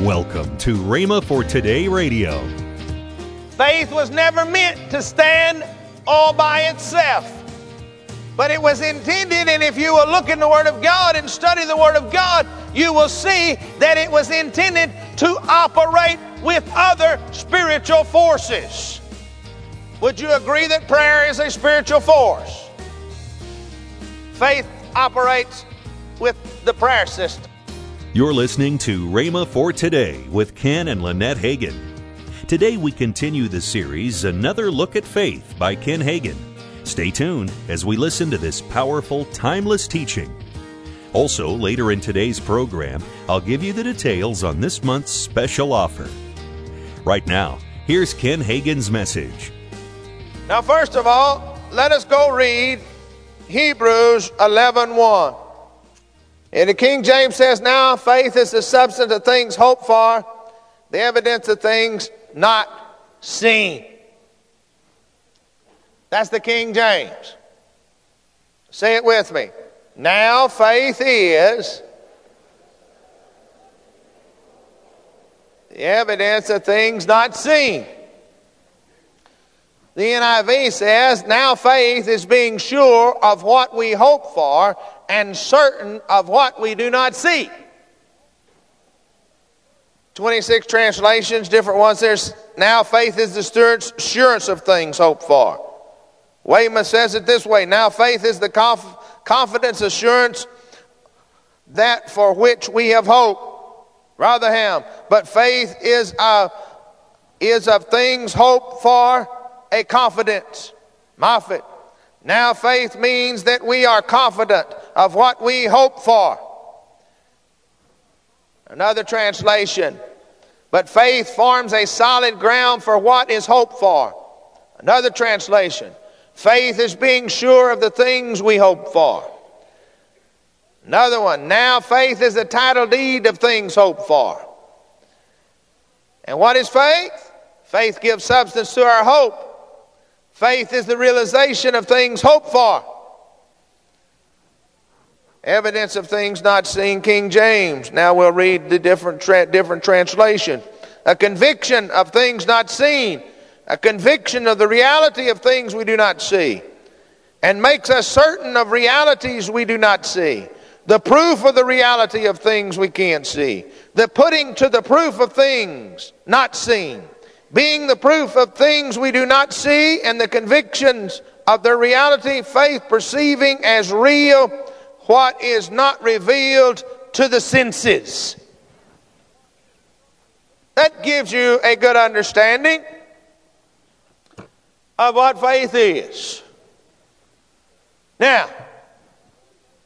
Welcome to Rhema for Today Radio. Faith was never meant to stand all by itself. But it was intended, and if you will look in the Word of God and study the Word of God, you will see that it was intended to operate with other spiritual forces. Would you agree that prayer is a spiritual force? Faith operates with the prayer system. You're listening to Rhema for Today with Ken and Lynette Hagin. Today we continue the series Another Look at Faith by Ken Hagin. Stay tuned as we listen to this powerful, timeless teaching. Also, later in today's program, I'll give you the details on this month's special offer. Right now, here's Ken Hagin's message. Now, first of all, let us go read Hebrews 11 1. And the King James says, Now faith is the substance of things hoped for, the evidence of things not seen. That's the King James. Say it with me. Now faith is the evidence of things not seen. The NIV says, Now faith is being sure of what we hope for and certain of what we do not see. 26 translations, different ones. There's now faith is the assurance of things hoped for. Weymouth says it this way Now faith is the conf- confidence, assurance that for which we have hope. Rotherham, but faith is, a, is of things hoped for a confidence. Moffatt, now faith means that we are confident of what we hope for. Another translation, but faith forms a solid ground for what is hoped for. Another translation, faith is being sure of the things we hope for. Another one, now faith is the title deed of things hoped for. And what is faith? Faith gives substance to our hope. Faith is the realization of things hoped for. Evidence of things not seen, King James. Now we'll read the different, tra- different translation. A conviction of things not seen. A conviction of the reality of things we do not see. And makes us certain of realities we do not see. The proof of the reality of things we can't see. The putting to the proof of things not seen being the proof of things we do not see and the convictions of their reality, faith perceiving as real what is not revealed to the senses. That gives you a good understanding of what faith is. Now,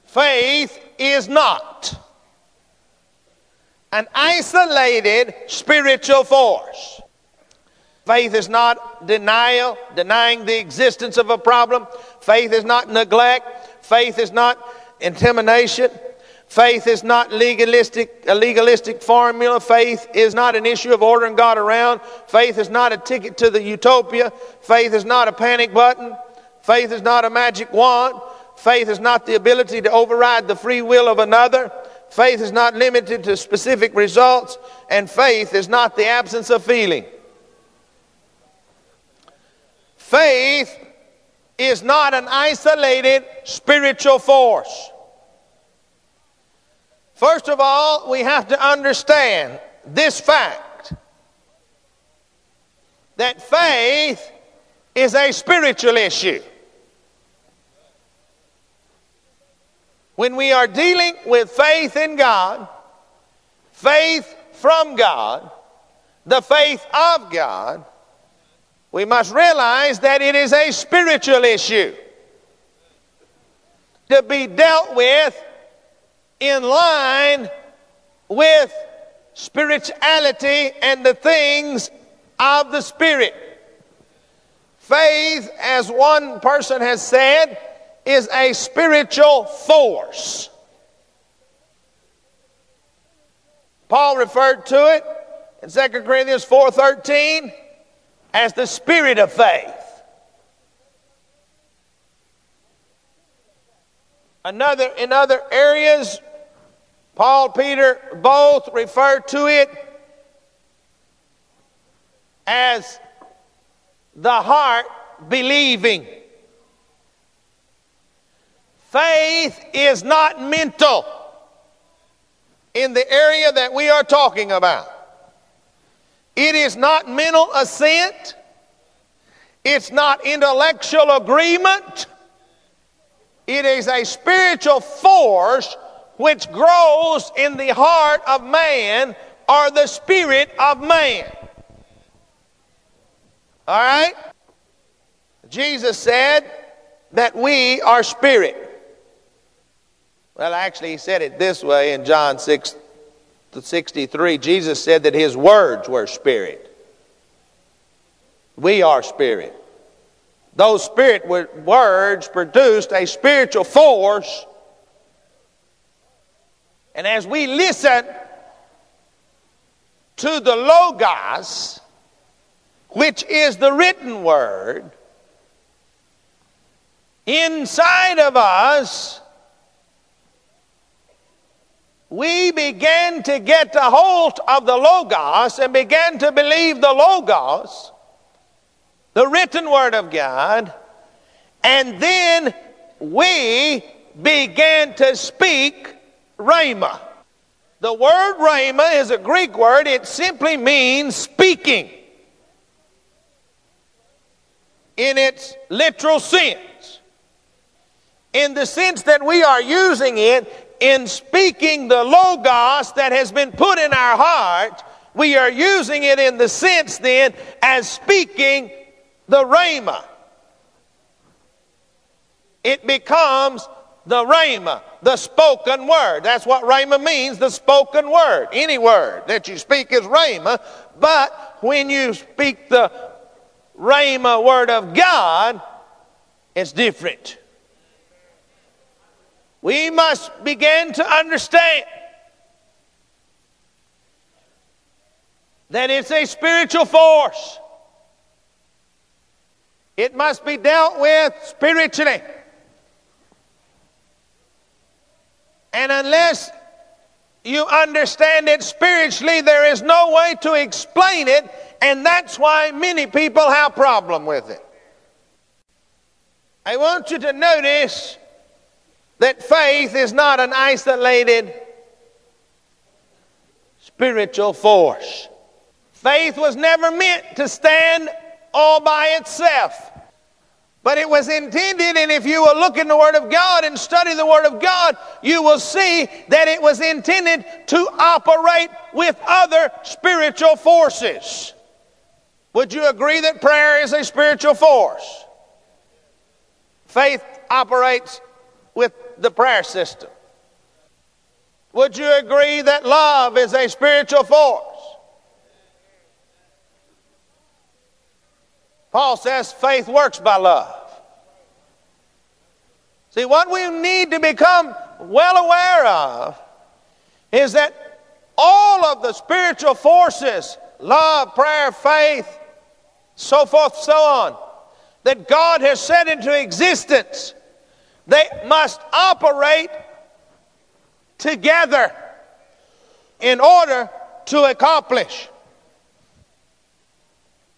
faith is not an isolated spiritual force. Faith is not denial, denying the existence of a problem. Faith is not neglect. Faith is not intimidation. Faith is not legalistic, a legalistic formula. Faith is not an issue of ordering God around. Faith is not a ticket to the utopia. Faith is not a panic button. Faith is not a magic wand. Faith is not the ability to override the free will of another. Faith is not limited to specific results. And faith is not the absence of feeling. Faith is not an isolated spiritual force. First of all, we have to understand this fact that faith is a spiritual issue. When we are dealing with faith in God, faith from God, the faith of God, we must realize that it is a spiritual issue to be dealt with in line with spirituality and the things of the Spirit. Faith, as one person has said, is a spiritual force. Paul referred to it in 2 Corinthians 4:13 as the spirit of faith. Another, in other areas, Paul, Peter both refer to it as the heart believing. Faith is not mental in the area that we are talking about. It is not mental assent. It's not intellectual agreement. It is a spiritual force which grows in the heart of man or the spirit of man. All right? Jesus said that we are spirit. Well, actually, he said it this way in John 6 63. Jesus said that his words were spirit. We are spirit. Those spirit words produced a spiritual force. And as we listen to the Logos, which is the written word, inside of us, we began to get a hold of the Logos and began to believe the Logos, the written Word of God, and then we began to speak Rhema. The word Rhema is a Greek word, it simply means speaking in its literal sense. In the sense that we are using it, in speaking the Logos that has been put in our heart, we are using it in the sense then as speaking the Rhema. It becomes the Rhema, the spoken word. That's what Rhema means, the spoken word. Any word that you speak is Rhema, but when you speak the Rhema word of God, it's different. We must begin to understand that it's a spiritual force. It must be dealt with spiritually. And unless you understand it spiritually, there is no way to explain it, and that's why many people have problem with it. I want you to notice that faith is not an isolated spiritual force. Faith was never meant to stand all by itself. But it was intended, and if you will look in the Word of God and study the Word of God, you will see that it was intended to operate with other spiritual forces. Would you agree that prayer is a spiritual force? Faith operates with the prayer system. Would you agree that love is a spiritual force? Paul says faith works by love. See, what we need to become well aware of is that all of the spiritual forces love, prayer, faith, so forth, so on that God has set into existence they must operate together in order to accomplish.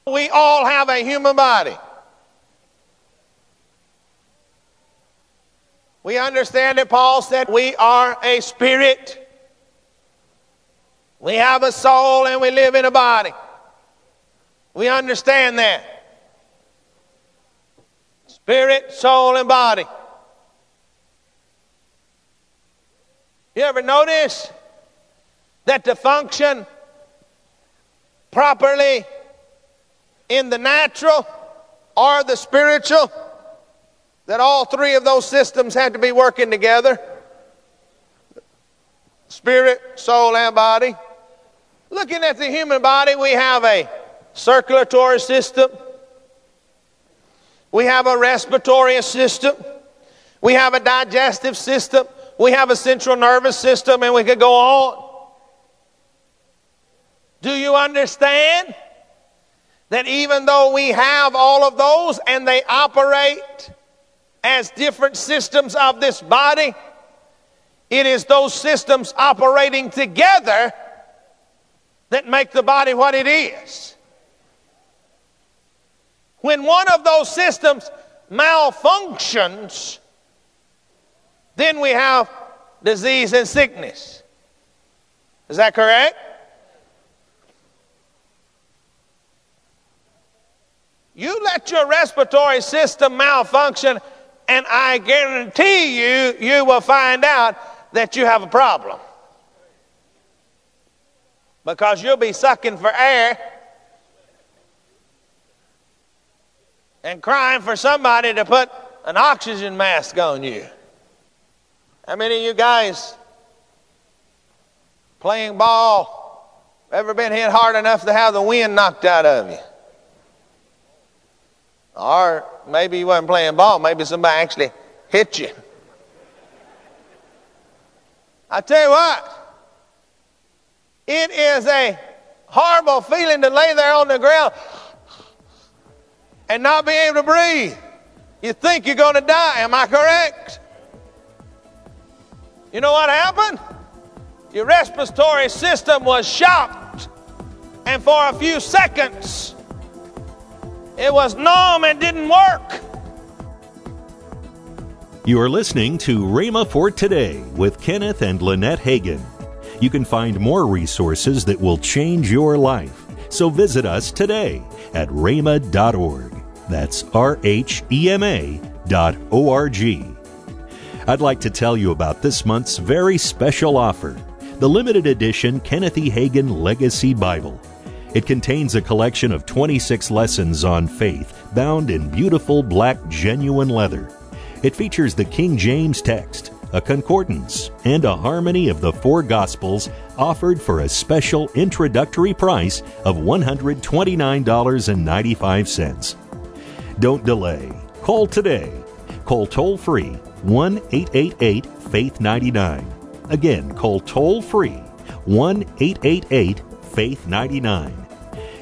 We all have a human body. We understand that Paul said we are a spirit. We have a soul and we live in a body. We understand that. Spirit, soul, and body. You ever notice that to function properly in the natural or the spiritual, that all three of those systems had to be working together. Spirit, soul, and body. Looking at the human body, we have a circulatory system, we have a respiratory system, we have a digestive system, we have a central nervous system, and we could go on. Do you understand that even though we have all of those and they operate as different systems of this body, it is those systems operating together that make the body what it is. When one of those systems malfunctions, then we have disease and sickness. Is that correct? You let your respiratory system malfunction, and I guarantee you, you will find out that you have a problem. Because you'll be sucking for air and crying for somebody to put an oxygen mask on you. How many of you guys playing ball ever been hit hard enough to have the wind knocked out of you? Or maybe you wasn't playing ball, maybe somebody actually hit you. I tell you what, it is a horrible feeling to lay there on the ground and not be able to breathe. You think you're going to die, am I correct? You know what happened? Your respiratory system was shocked, and for a few seconds, it was numb and didn't work. You are listening to Rhema for Today with Kenneth and Lynette Hagin. You can find more resources that will change your life. So visit us today at rhema.org. That's R H E M A dot O R G. I'd like to tell you about this month's very special offer the limited edition Kenneth E. Hagin Legacy Bible. It contains a collection of 26 lessons on faith bound in beautiful black genuine leather. It features the King James text, a concordance, and a harmony of the four Gospels offered for a special introductory price of $129.95. Don't delay. Call today. Call toll free 1 888 Faith 99. Again, call toll free 1 888 Faith 99.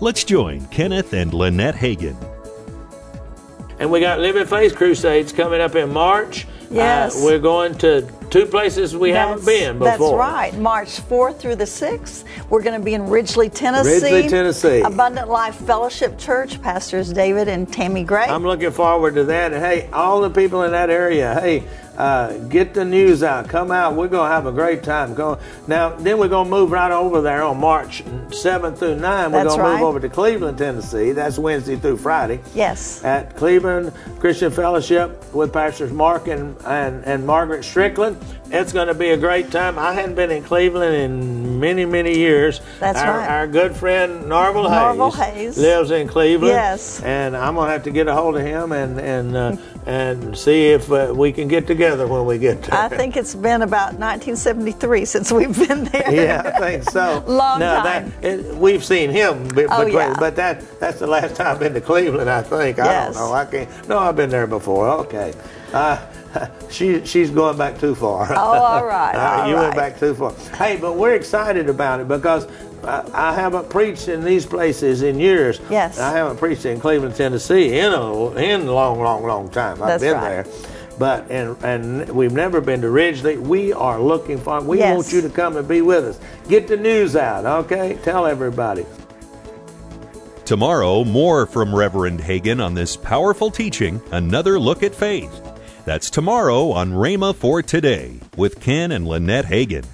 let's join Kenneth and Lynette Hagin. And we got Living Faith Crusades coming up in March. Yes. Uh, we're going to two places we haven't been before. That's right. March 4th through the 6th. We're going to be in Ridgely, Tennessee. Ridgely, Tennessee. Abundant Life Fellowship Church, Pastors David and Tammy Gray. I'm looking forward to that. And hey, all the people in that area, hey, uh, get the news out. Come out. We're going to have a great time. Go now. Then we're going to move right over there on March 7th through 9. We're That's going to move over to Cleveland, Tennessee. That's Wednesday through Friday. Yes. At Cleveland Christian Fellowship with Pastors Mark and, and, and Margaret Strickland. It's going to be a great time. I hadn't been in Cleveland in many, many years. That's our, right. Our good friend Norval Hayes, Hayes. lives in Cleveland. Yes. And I'm going to have to get a hold of him and and uh, and see if uh, we can get together when we get there. I think it's been about 1973 since we've been there. Yeah, I think so. Long no, time. That, it, we've seen him, but, Oh, yeah. but that that's the last time I've been to Cleveland. I think. I Yes. don't know. I can't. No, I've been there before. Okay. Uh, she she's going back too far. Oh, all right, Uh, all you went back too far. Hey, but we're excited about it because. I I haven't preached in these places in years. Yes. I haven't preached in Cleveland, Tennessee in a in a long, long, long time. I've That's been right. there, but and and we've never been to Ridgely. We are looking for. We Yes. want you to come and be with us. Get the news out, okay? Tell everybody. Tomorrow, more from Reverend Hagin on this powerful teaching, Another Look at Faith. That's tomorrow on Rhema for Today with Ken and Lynette Hagin.